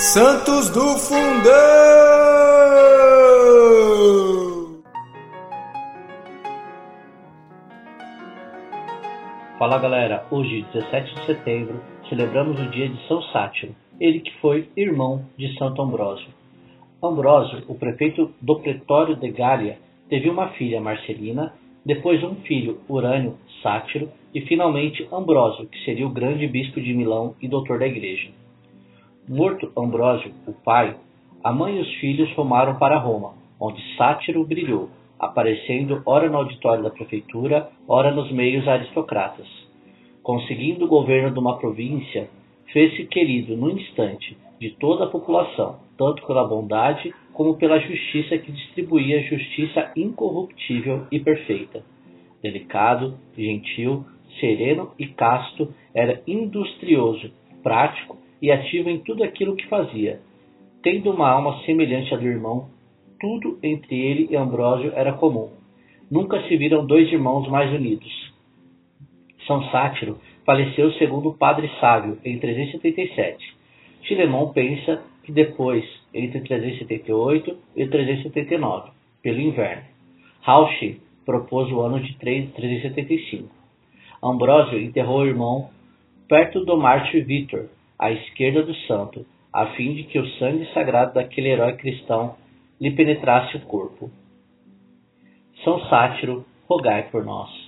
Santos do Fundão! Fala galera, hoje, 17 de setembro, celebramos o dia de São Sátiro, ele que foi irmão de Santo Ambrósio. Ambrósio, o prefeito do pretório de Gália, teve uma filha, Marcelina, depois um filho, Urânio Sátiro, e finalmente Ambrósio, que seria o grande bispo de Milão e doutor da igreja. Morto Ambrósio, o pai, a mãe e os filhos rumaram para Roma, onde Sátiro brilhou, aparecendo ora no auditório da prefeitura, ora nos meios aristocratas. Conseguindo o governo de uma província, fez-se querido no instante de toda a população, tanto pela bondade como pela justiça que distribuía justiça incorruptível e perfeita. Delicado, gentil, sereno e casto, era industrioso, prático e ativo em tudo aquilo que fazia. Tendo uma alma semelhante à do irmão, tudo entre ele e Ambrósio era comum. Nunca se viram dois irmãos mais unidos. São Sátiro faleceu segundo o padre Sábio em 377. Filemão pensa que depois, entre 378 e 379, pelo inverno. Rauch propôs o ano de 375. Ambrósio enterrou o irmão perto do Mártir Vítor, à esquerda do santo, a fim de que o sangue sagrado daquele herói cristão lhe penetrasse o corpo. São Sátiro, rogai por nós.